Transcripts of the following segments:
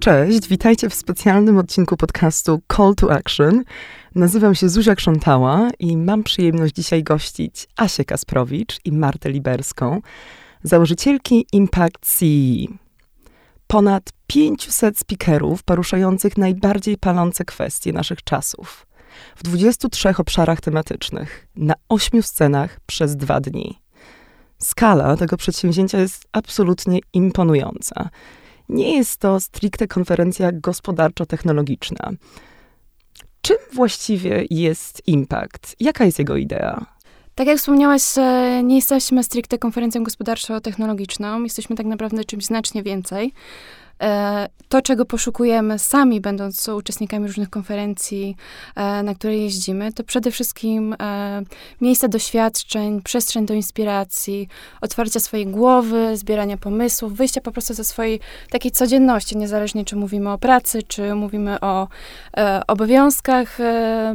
Cześć, witajcie w specjalnym odcinku podcastu Call to Action. Nazywam się Zuzia Krzątała i mam przyjemność dzisiaj gościć Asię Kasprowicz i Martę Liberską, założycielki Impact CE. Ponad 500 speakerów poruszających najbardziej palące kwestie naszych czasów. W 23 obszarach tematycznych, na 8 scenach przez dwa dni. Skala tego przedsięwzięcia jest absolutnie imponująca. Nie jest to stricte konferencja gospodarczo-technologiczna. Czym właściwie jest Impact? Jaka jest jego idea? Tak jak wspomniałaś, nie jesteśmy stricte konferencją gospodarczo-technologiczną, jesteśmy tak naprawdę czymś znacznie więcej. E, to, czego poszukujemy sami, będąc uczestnikami różnych konferencji, e, na które jeździmy, to przede wszystkim e, miejsce doświadczeń, przestrzeń do inspiracji, otwarcia swojej głowy, zbierania pomysłów, wyjścia po prostu ze swojej takiej codzienności, niezależnie czy mówimy o pracy, czy mówimy o obowiązkach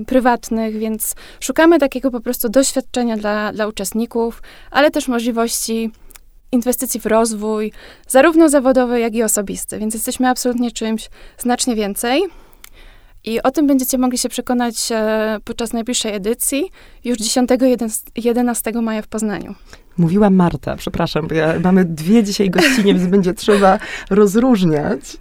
prywatnych, więc szukamy takiego po prostu doświadczenia dla, dla uczestników, ale też możliwości inwestycji w rozwój, zarówno zawodowy, jak i osobisty. Więc jesteśmy absolutnie czymś znacznie więcej. I o tym będziecie mogli się przekonać e, podczas najbliższej edycji, już 10-11 maja w Poznaniu. Mówiła Marta, przepraszam, bo ja, mamy dwie dzisiaj gościnie, więc będzie trzeba rozróżniać.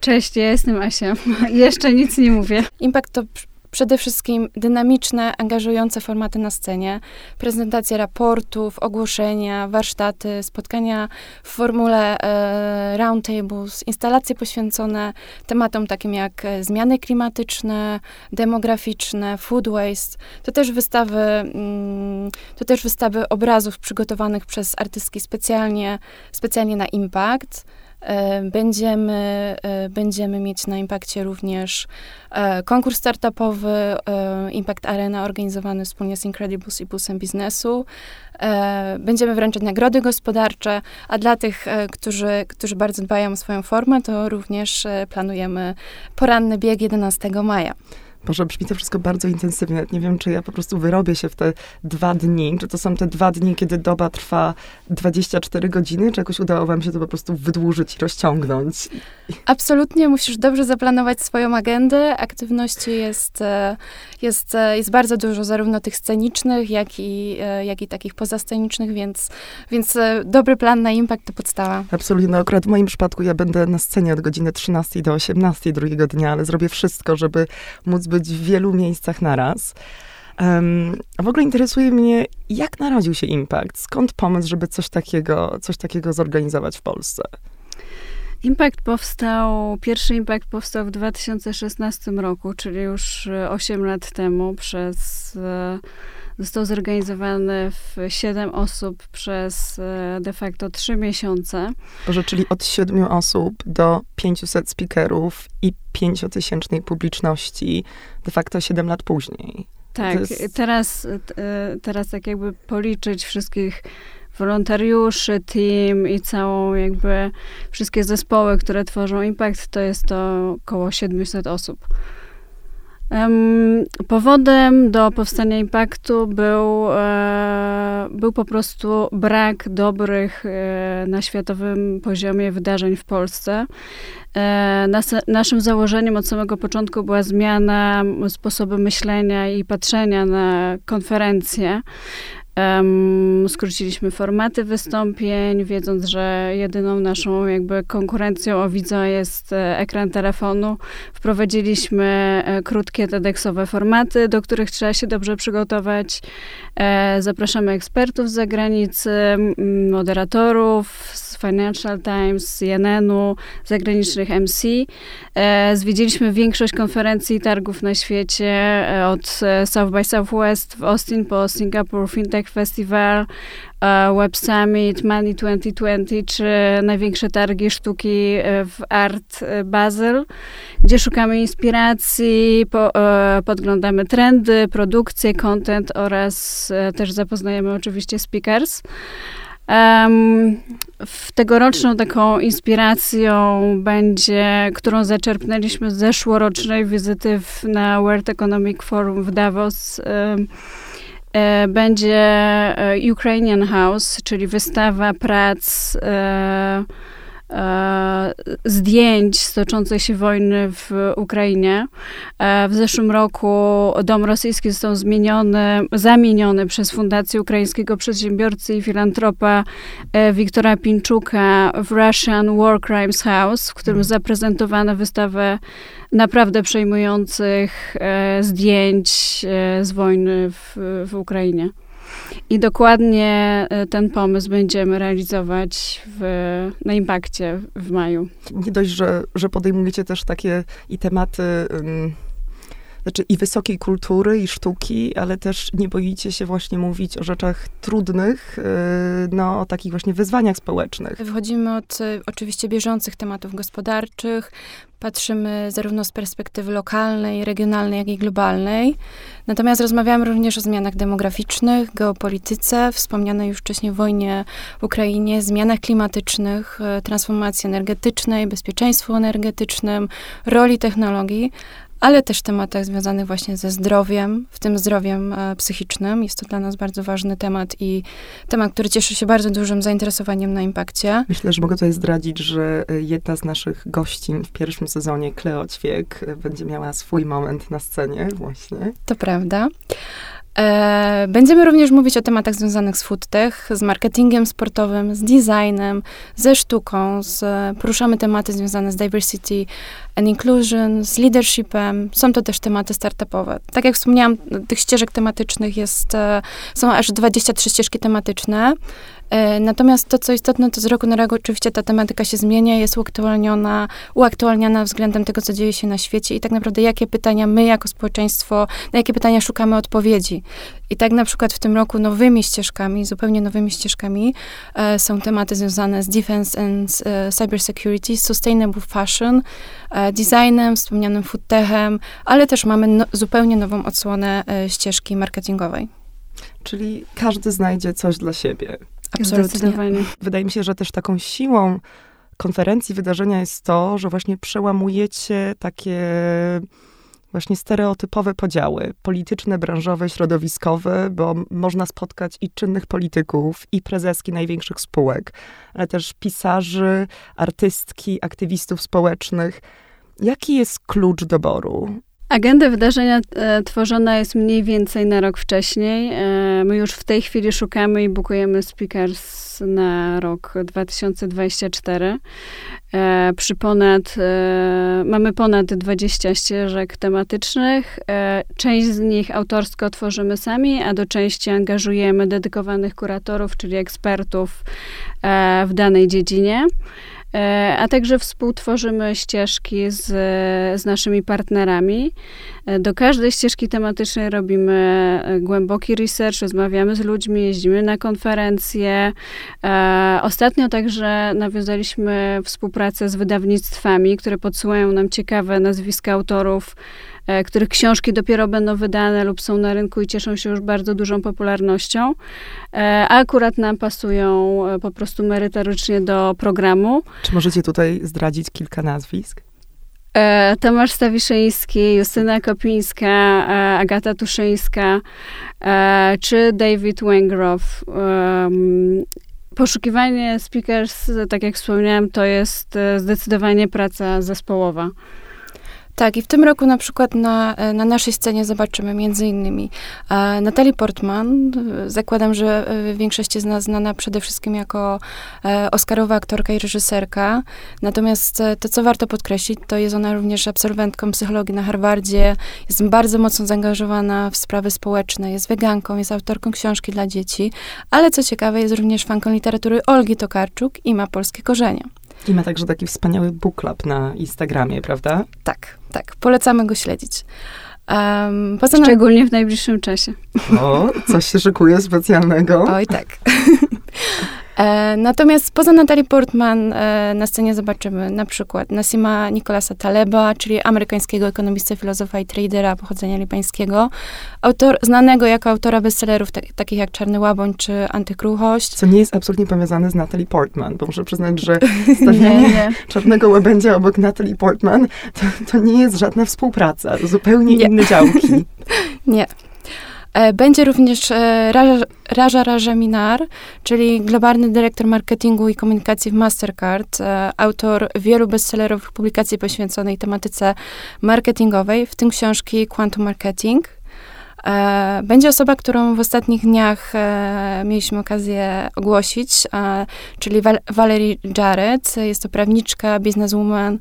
Cześć, ja jestem Asia. Jeszcze nic nie mówię. Impact to przede wszystkim dynamiczne, angażujące formaty na scenie, prezentacje raportów, ogłoszenia, warsztaty, spotkania w formule e, roundtables, instalacje poświęcone tematom takim jak e, zmiany klimatyczne, demograficzne, food waste. To też wystawy, mm, to też wystawy obrazów przygotowanych przez artystki specjalnie, specjalnie na Impact. E, będziemy, e, będziemy mieć na Impakcie również e, konkurs startupowy Impact Arena organizowany wspólnie z Incredibles i Busem Biznesu. Będziemy wręczać nagrody gospodarcze, a dla tych, którzy, którzy bardzo dbają o swoją formę, to również planujemy poranny bieg 11 maja. Boże, brzmi to wszystko bardzo intensywnie. Nie wiem, czy ja po prostu wyrobię się w te dwa dni, czy to są te dwa dni, kiedy doba trwa 24 godziny, czy jakoś udało wam się to po prostu wydłużyć i rozciągnąć? Absolutnie, musisz dobrze zaplanować swoją agendę. Aktywności jest, e, jest, e, jest bardzo dużo, zarówno tych scenicznych, jak i, e, jak i takich pozascenicznych, więc, więc dobry plan na impact to podstawa. Absolutnie, no akurat w moim przypadku ja będę na scenie od godziny 13 do 18 drugiego dnia, ale zrobię wszystko, żeby móc być w wielu miejscach naraz. Um, a w ogóle interesuje mnie, jak narodził się Impact? Skąd pomysł, żeby coś takiego, coś takiego zorganizować w Polsce? Impact powstał, pierwszy Impact powstał w 2016 roku, czyli już 8 lat temu przez e, Został zorganizowany w 7 osób przez e, de facto 3 miesiące. Boże, czyli od 7 osób do 500 speakerów i 5000 publiczności, de facto 7 lat później. Tak, jest... teraz, e, teraz tak jakby policzyć wszystkich wolontariuszy, team i całą jakby wszystkie zespoły, które tworzą Impact, to jest to około 700 osób. Powodem do powstania impaktu był, e, był po prostu brak dobrych e, na światowym poziomie wydarzeń w Polsce. E, nas, naszym założeniem od samego początku była zmiana sposobu myślenia i patrzenia na konferencje. Um, skróciliśmy formaty wystąpień, wiedząc, że jedyną naszą jakby konkurencją o widza jest e, ekran telefonu. Wprowadziliśmy e, krótkie TEDxowe formaty, do których trzeba się dobrze przygotować. E, zapraszamy ekspertów z zagranicy, moderatorów z Financial Times, CNN-u, zagranicznych MC. Zwiedziliśmy większość konferencji i targów na świecie, od South by Southwest w Austin po Singapore Fintech Festival, Web Summit, Money 2020, czy największe targi sztuki w Art Basel, gdzie szukamy inspiracji, po, podglądamy trendy, produkcję, content oraz też zapoznajemy oczywiście speakers. Um, w tegoroczną taką inspiracją będzie, którą zaczerpnęliśmy z zeszłorocznej wizyty w, na World Economic Forum w Davos, um, e, będzie e, Ukrainian House, czyli wystawa prac e, e, zdjęć z toczącej się wojny w Ukrainie. E, w zeszłym roku dom rosyjski został zmieniony, zamieniony przez Fundację Ukraińskiego Przedsiębiorcy i Filantropa e, Wiktora Pinczuka w Russian War Crimes House, w którym mhm. zaprezentowano wystawę naprawdę przejmujących e, zdjęć e, z wojny w, w Ukrainie. I dokładnie e, ten pomysł będziemy realizować w, na Impakcie w maju. Nie dość, że, że podejmujecie też takie i tematy. Znaczy i wysokiej kultury, i sztuki, ale też nie boicie się właśnie mówić o rzeczach trudnych, y, no, o takich właśnie wyzwaniach społecznych. Wychodzimy od y, oczywiście bieżących tematów gospodarczych, patrzymy zarówno z perspektywy lokalnej, regionalnej, jak i globalnej. Natomiast rozmawiamy również o zmianach demograficznych, geopolityce, wspomnianej już wcześniej wojnie w Ukrainie, zmianach klimatycznych, y, transformacji energetycznej, bezpieczeństwu energetycznym, roli technologii, ale też tematach związanych właśnie ze zdrowiem, w tym zdrowiem e, psychicznym. Jest to dla nas bardzo ważny temat i temat, który cieszy się bardzo dużym zainteresowaniem na Impakcie. Myślę, że mogę tutaj zdradzić, że e, jedna z naszych gościń w pierwszym sezonie, Kleo Ćwiek, e, będzie miała swój moment na scenie właśnie. To prawda. E, będziemy również mówić o tematach związanych z foodtech, z marketingiem sportowym, z designem, ze sztuką, z, poruszamy tematy związane z diversity and inclusion, z leadershipem. Są to też tematy startupowe. Tak jak wspomniałam, tych ścieżek tematycznych jest, e, są aż 23 ścieżki tematyczne. E, natomiast to, co istotne, to z roku na rok oczywiście ta tematyka się zmienia, jest uaktualniona, uaktualniana względem tego, co dzieje się na świecie i tak naprawdę jakie pytania my jako społeczeństwo, na jakie pytania szukamy odpowiedzi. I tak na przykład w tym roku nowymi ścieżkami, zupełnie nowymi ścieżkami e, są tematy związane z defense and e, cybersecurity, sustainable fashion, e, designem, wspomnianym foodtechem, ale też mamy no, zupełnie nową odsłonę e, ścieżki marketingowej. Czyli każdy znajdzie coś dla siebie. Absolutnie. Wydaje mi się, że też taką siłą konferencji, wydarzenia jest to, że właśnie przełamujecie takie właśnie stereotypowe podziały polityczne, branżowe, środowiskowe, bo można spotkać i czynnych polityków, i prezeski największych spółek, ale też pisarzy, artystki, aktywistów społecznych. Jaki jest klucz doboru? Agenda wydarzenia e, tworzona jest mniej więcej na rok wcześniej. E, my już w tej chwili szukamy i bukujemy speakers na rok 2024. E, przy ponad, e, mamy ponad 20 ścieżek tematycznych. E, część z nich autorsko tworzymy sami, a do części angażujemy dedykowanych kuratorów, czyli ekspertów e, w danej dziedzinie. E, a także współtworzymy ścieżki z, z naszymi partnerami. E, do każdej ścieżki tematycznej robimy e, głęboki research, rozmawiamy z ludźmi, jeździmy na konferencje. Ostatnio także nawiązaliśmy współpracę z wydawnictwami, które podsyłają nam ciekawe nazwiska autorów których książki dopiero będą wydane lub są na rynku i cieszą się już bardzo dużą popularnością, e, a akurat nam pasują e, po prostu merytorycznie do programu. Czy możecie tutaj zdradzić kilka nazwisk? Tomasz Stawiszyński, Justyna Kopińska, Agata Tuszyńska, czy David Wengrow. Poszukiwanie speakers, tak jak wspomniałam, to jest zdecydowanie praca zespołowa. Tak, i w tym roku na przykład na, e, na naszej scenie zobaczymy między innymi e, Natalie Portman. Zakładam, że e, większość z nas znana przede wszystkim jako e, Oscarowa aktorka i reżyserka. Natomiast e, to, co warto podkreślić, to jest ona również absolwentką psychologii na Harvardzie. Jest bardzo mocno zaangażowana w sprawy społeczne. Jest weganką, jest autorką książki dla dzieci. Ale co ciekawe, jest również fanką literatury Olgi Tokarczuk i ma polskie korzenie. I ma także taki wspaniały book club na Instagramie, prawda? Tak, tak. Polecamy go śledzić. Um, Szczególnie w najbliższym czasie. O, coś się szykuje specjalnego. Oj, tak. E, natomiast poza Natalie Portman e, na scenie zobaczymy na przykład Nasima Nikolasa Taleba, czyli amerykańskiego ekonomisty, filozofa i tradera pochodzenia libańskiego, autor, znanego jako autora bestsellerów tak, takich jak Czarny Łaboń czy Antykruchość. Co nie jest absolutnie powiązane z Natalie Portman, bo muszę przyznać, że stawianie nie, nie. Czarnego Łabędzia obok Natalie Portman to, to nie jest żadna współpraca, zupełnie nie. inne działki. nie. E, będzie również e, Raja, Raja Raja Minar, czyli globalny dyrektor marketingu i komunikacji w Mastercard, e, autor wielu bestsellerowych publikacji poświęconej tematyce marketingowej, w tym książki Quantum Marketing. E, będzie osoba, którą w ostatnich dniach e, mieliśmy okazję ogłosić, e, czyli Val Valerie Jarrett. Jest to prawniczka, bizneswoman,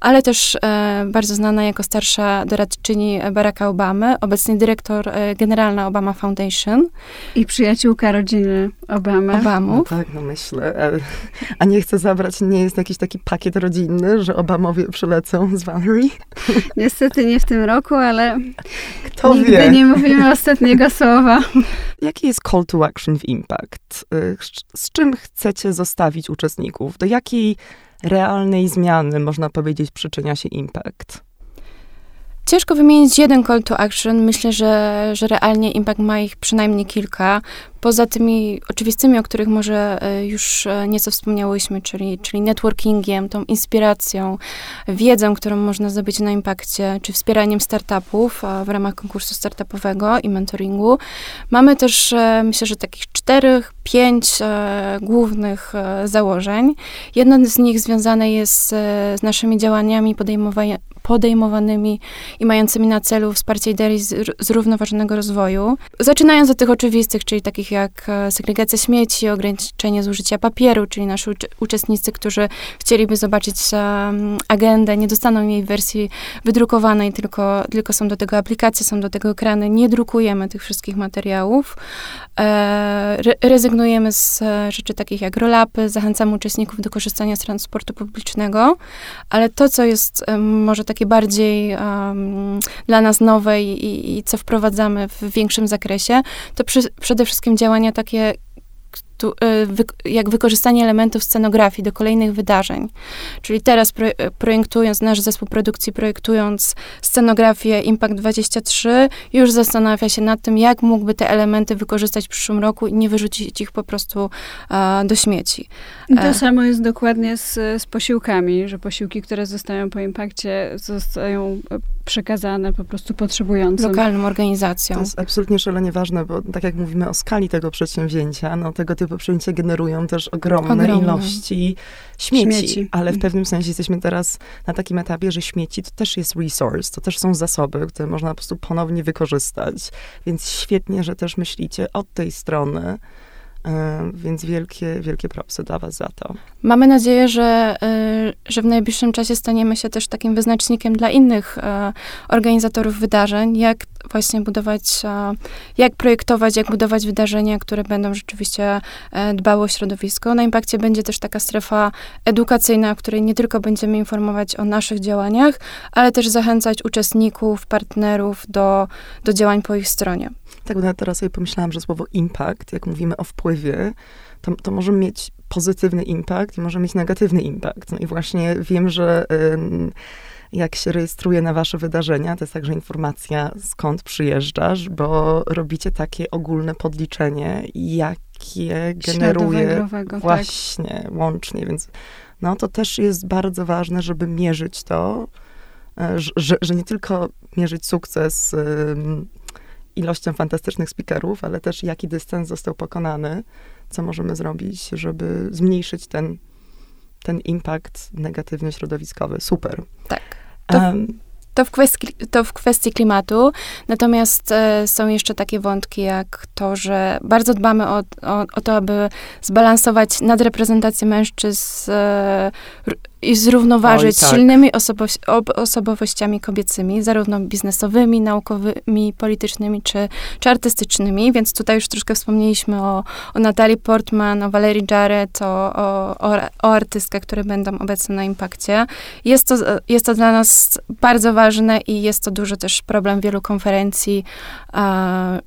ale też bardzo znana jako starsza doradczyni Baracka Obamy, obecnie dyrektor generalna Obama Foundation. I przyjaciółka rodziny Obamy. Obamów. No tak, no myślę. A nie chcę zabrać, nie jest jakiś taki pakiet rodzinny, że Obamowie przylecą z Valerie? Niestety nie w tym roku, ale Kto nigdy wie? nie mówimy ostatniego słowa. Jaki jest call to action w Impact? Y, Z czym chcecie zostawić uczestników? Do jakiej realnej zmiany, można powiedzieć, przyczynia się Impact? Ciężko wymienić jeden call to action. Myślę, że, że realnie Impact ma ich przynajmniej kilka. Poza tymi oczywistymi, o których może e, już e, nieco wspomniałyśmy, czyli, czyli networkingiem, tą inspiracją, wiedzą, którą można zdobyć na impakcie, czy wspieraniem startupów w ramach konkursu startupowego i mentoringu. Mamy też, e, myślę, że takich czterech, pięć głównych założeń. Jedno z nich związane jest z naszymi działaniami podejmowanymi i mającymi na celu wsparcie idei zrównoważonego rozwoju. Zaczynając od tych oczywistych, czyli takich jak e, segregacja śmieci, ograniczenie zużycia papieru, czyli nasi uczestnicy, którzy chcieliby zobaczyć um, agendę, nie dostaną jej w wersji wydrukowanej, tylko, tylko są do tego aplikacje, są do tego ekrany. Nie drukujemy tych wszystkich materiałów. E, re rezygnujemy z e, rzeczy takich jak roll-upy, zachęcamy uczestników do korzystania z transportu publicznego, ale to, co jest e, może takie bardziej um, dla nas nowe i, i, co wprowadzamy w większym zakresie, to przy, przede wszystkim działania takie, Y, jak wykorzystanie elementów scenografii do kolejnych wydarzeń. Czyli teraz pro, y, projektując, nasz zespół produkcji projektując scenografię Impact 23, już zastanawia się nad tym, jak mógłby te elementy wykorzystać w przyszłym roku i nie wyrzucić ich po prostu a, do śmieci. I to e. samo jest dokładnie z, z posiłkami, że posiłki, które zostają po impakcie, zostają e, przekazane po prostu potrzebującym. Lokalnym organizacjom. To jest absolutnie szalenie ważne, bo tak jak mówimy o skali tego przedsięwzięcia, no tego typu przedsięwzięcia generują też ogromne, ogromne. ilości śmieci, śmieci, ale w mhm. pewnym sensie jesteśmy teraz na takim etapie, że śmieci to też jest resource, to też są zasoby, które można po prostu ponownie wykorzystać, więc świetnie, że też myślicie od tej strony, więc wielkie, wielkie propsy dla was za to. Mamy nadzieję, że, y, że w najbliższym czasie staniemy się też takim wyznacznikiem dla innych e, organizatorów wydarzeń, jak właśnie budować, e, jak projektować, jak budować wydarzenia, które będą rzeczywiście e, dbały o środowisko. Na Impakcie będzie też taka strefa edukacyjna, w której nie tylko będziemy informować o naszych działaniach, ale też zachęcać uczestników, partnerów do, do działań po ich stronie. Tak, bo teraz sobie pomyślałam, że słowo impact, jak mówimy o wpływie, to, to może mieć pozytywny impact i może mieć negatywny impact. No i właśnie wiem, że jak się rejestruje na wasze wydarzenia, to jest także informacja, skąd przyjeżdżasz, bo robicie takie ogólne podliczenie, jakie generuje tak. właśnie tak. łącznie, więc no to też jest bardzo ważne, żeby mierzyć to, e, że, że nie tylko mierzyć sukces ilością fantastycznych speakerów, ale też jaki dystans został pokonany, co możemy zrobić, żeby zmniejszyć ten, ten impact negatywny środowiskowy. Super. Tak. To, um, to, w, kwestii, to w kwestii klimatu. Natomiast e, są jeszcze takie wątki, jak to, że bardzo dbamy o, o, o to, aby zbalansować nadreprezentację mężczyzn e, i zrównoważyć Oj, tak. silnymi osobowościami kobiecymi, zarówno biznesowymi, naukowymi, politycznymi czy, czy artystycznymi. Więc tutaj już troszkę wspomnieliśmy o, o Natalii Portman, o Valerie Jarrett, o, o, o, o artystkach, które będą obecne na Impakcie. Jest to, jest to dla nas bardzo ważne i jest to duży też problem wielu konferencji,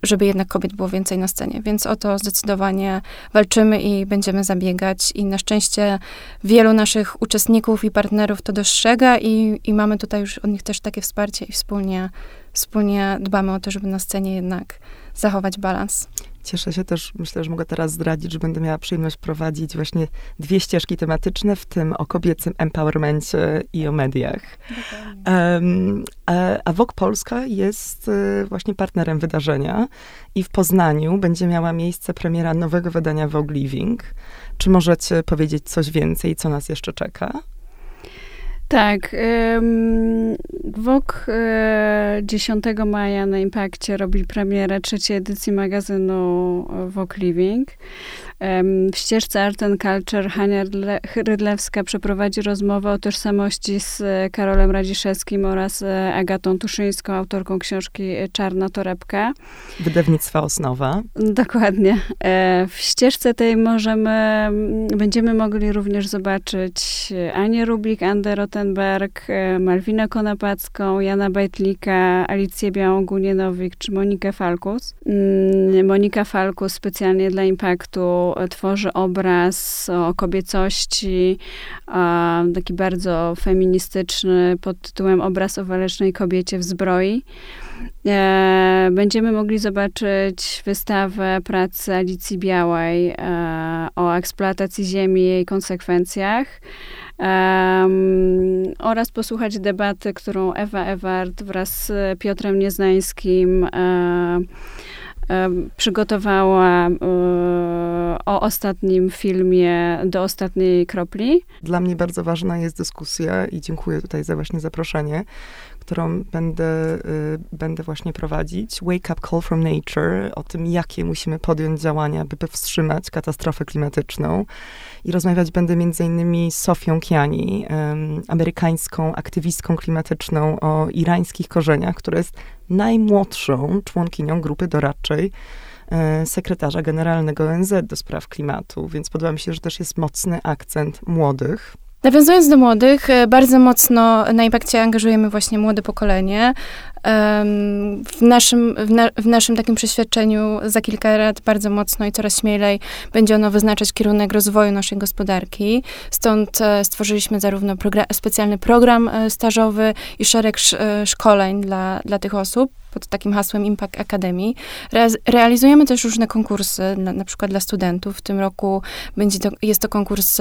żeby jednak kobiet było więcej na scenie. Więc o to zdecydowanie walczymy i będziemy zabiegać. I na szczęście wielu naszych uczestników i partnerów to dostrzega i, i mamy tutaj już od nich też takie wsparcie i wspólnie, wspólnie dbamy o to, żeby na scenie jednak zachować balans. Cieszę się też, myślę, że mogę teraz zdradzić, że będę miała przyjemność prowadzić właśnie dwie ścieżki tematyczne, w tym o kobiecym empowermencie i o mediach. Um, a, a Wok Polska jest y, właśnie partnerem wydarzenia i w Poznaniu będzie miała miejsce premiera nowego wydania Vogue Living. Czy możecie powiedzieć coś więcej, co nas jeszcze czeka? Tak. WOK 10 maja na Impakcie robi premierę trzeciej edycji magazynu WOK Living. W ścieżce Art and Culture Hania Rydlewska przeprowadzi rozmowę o tożsamości z Karolem Radziszewskim oraz e, Agatą Tuszyńską, autorką książki Czarna Torebka. Wydawnictwa Osnowa. Dokładnie. E, w ścieżce tej możemy, będziemy mogli również zobaczyć Anię Rublik, Andę Rottenberg, e, Malwinę Konopacką, Jana Bajtlika, Alicję Białą-Gunienowik czy Monikę Falkus. Mm, Monika Falkus specjalnie dla Impaktu tworzy obraz o kobiecości, taki bardzo feministyczny pod tytułem Obraz o walecznej kobiecie w zbroi. E, będziemy mogli zobaczyć wystawę pracy Alicji Białej e, o eksploatacji ziemi i jej konsekwencjach. Um, oraz posłuchać debaty, którą Ewa Ewart wraz z Piotrem Nieznańskim um, przygotowała e, o ostatnim filmie do ostatniej kropli. Dla mnie bardzo ważna jest dyskusja i dziękuję tutaj za właśnie zaproszenie którą będę, y, będę właśnie prowadzić. Wake Up Call from Nature, o tym, jakie musimy podjąć działania, by powstrzymać katastrofę klimatyczną. I rozmawiać będę między innymi z Sofią Kiani, amerykańską aktywistką klimatyczną o irańskich korzeniach, która jest najmłodszą członkinią grupy doradczej e, sekretarza generalnego ONZ do spraw klimatu, więc podoba mi się, że też jest mocny akcent młodych. Nawiązując do młodych, e, bardzo mocno na Impakcie angażujemy właśnie młode pokolenie. W naszym, w, na, w naszym takim przeświadczeniu za kilka lat bardzo mocno i coraz śmielej będzie ono wyznaczać kierunek rozwoju naszej gospodarki. Stąd e, stworzyliśmy zarówno specjalny program e, stażowy i szereg szkoleń dla, dla tych osób pod takim hasłem Impact Academy. Re realizujemy też różne konkursy, na, na, przykład dla studentów. W tym roku będzie to, jest to konkurs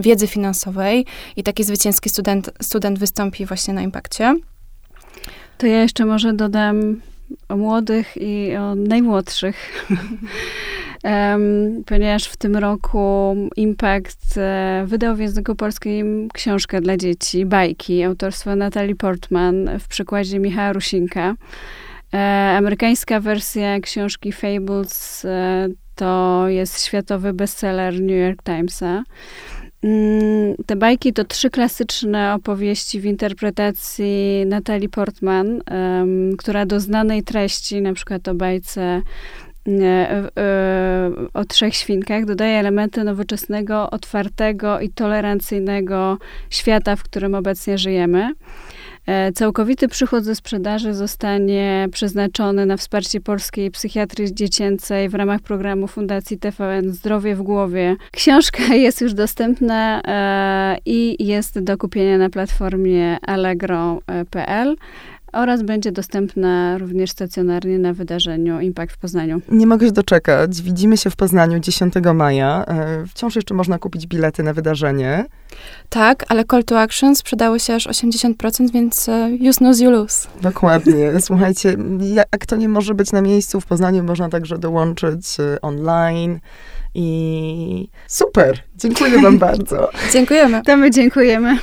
wiedzy finansowej i taki zwycięski student, student wystąpi właśnie na Impakcie. To ja jeszcze może dodam o młodych i o najmłodszych. ponieważ w tym roku Impact e, wydał w języku polskim książkę dla dzieci, bajki, autorstwa Natalii Portman w przykładzie Michała Rusinka. E, amerykańska wersja książki Fables e, to jest światowy bestseller New York Timesa. Mm, te bajki to trzy klasyczne opowieści w interpretacji Natalii Portman, um, która do znanej treści, na przykład o bajce o trzech świnkach, dodaje elementy nowoczesnego, otwartego i tolerancyjnego świata, w którym obecnie żyjemy. E, całkowity przychód ze sprzedaży zostanie przeznaczony na wsparcie polskiej psychiatrii dziecięcej w ramach programu Fundacji TVN Zdrowie w głowie. Książka jest już dostępna e, i jest do kupienia na platformie allegro.pl oraz będzie dostępna również stacjonarnie na wydarzeniu Impact w Poznaniu. Nie mogę się doczekać. Widzimy się w Poznaniu 10 maja. E, wciąż jeszcze można kupić bilety na wydarzenie. Tak, ale call to action sprzedały się aż 80%, więc e, you snooze, you lose. Dokładnie. Słuchajcie, jak to nie może być na miejscu w Poznaniu, można także dołączyć e, online. I super. Dziękuję wam bardzo. Dziękujemy. To my dziękujemy.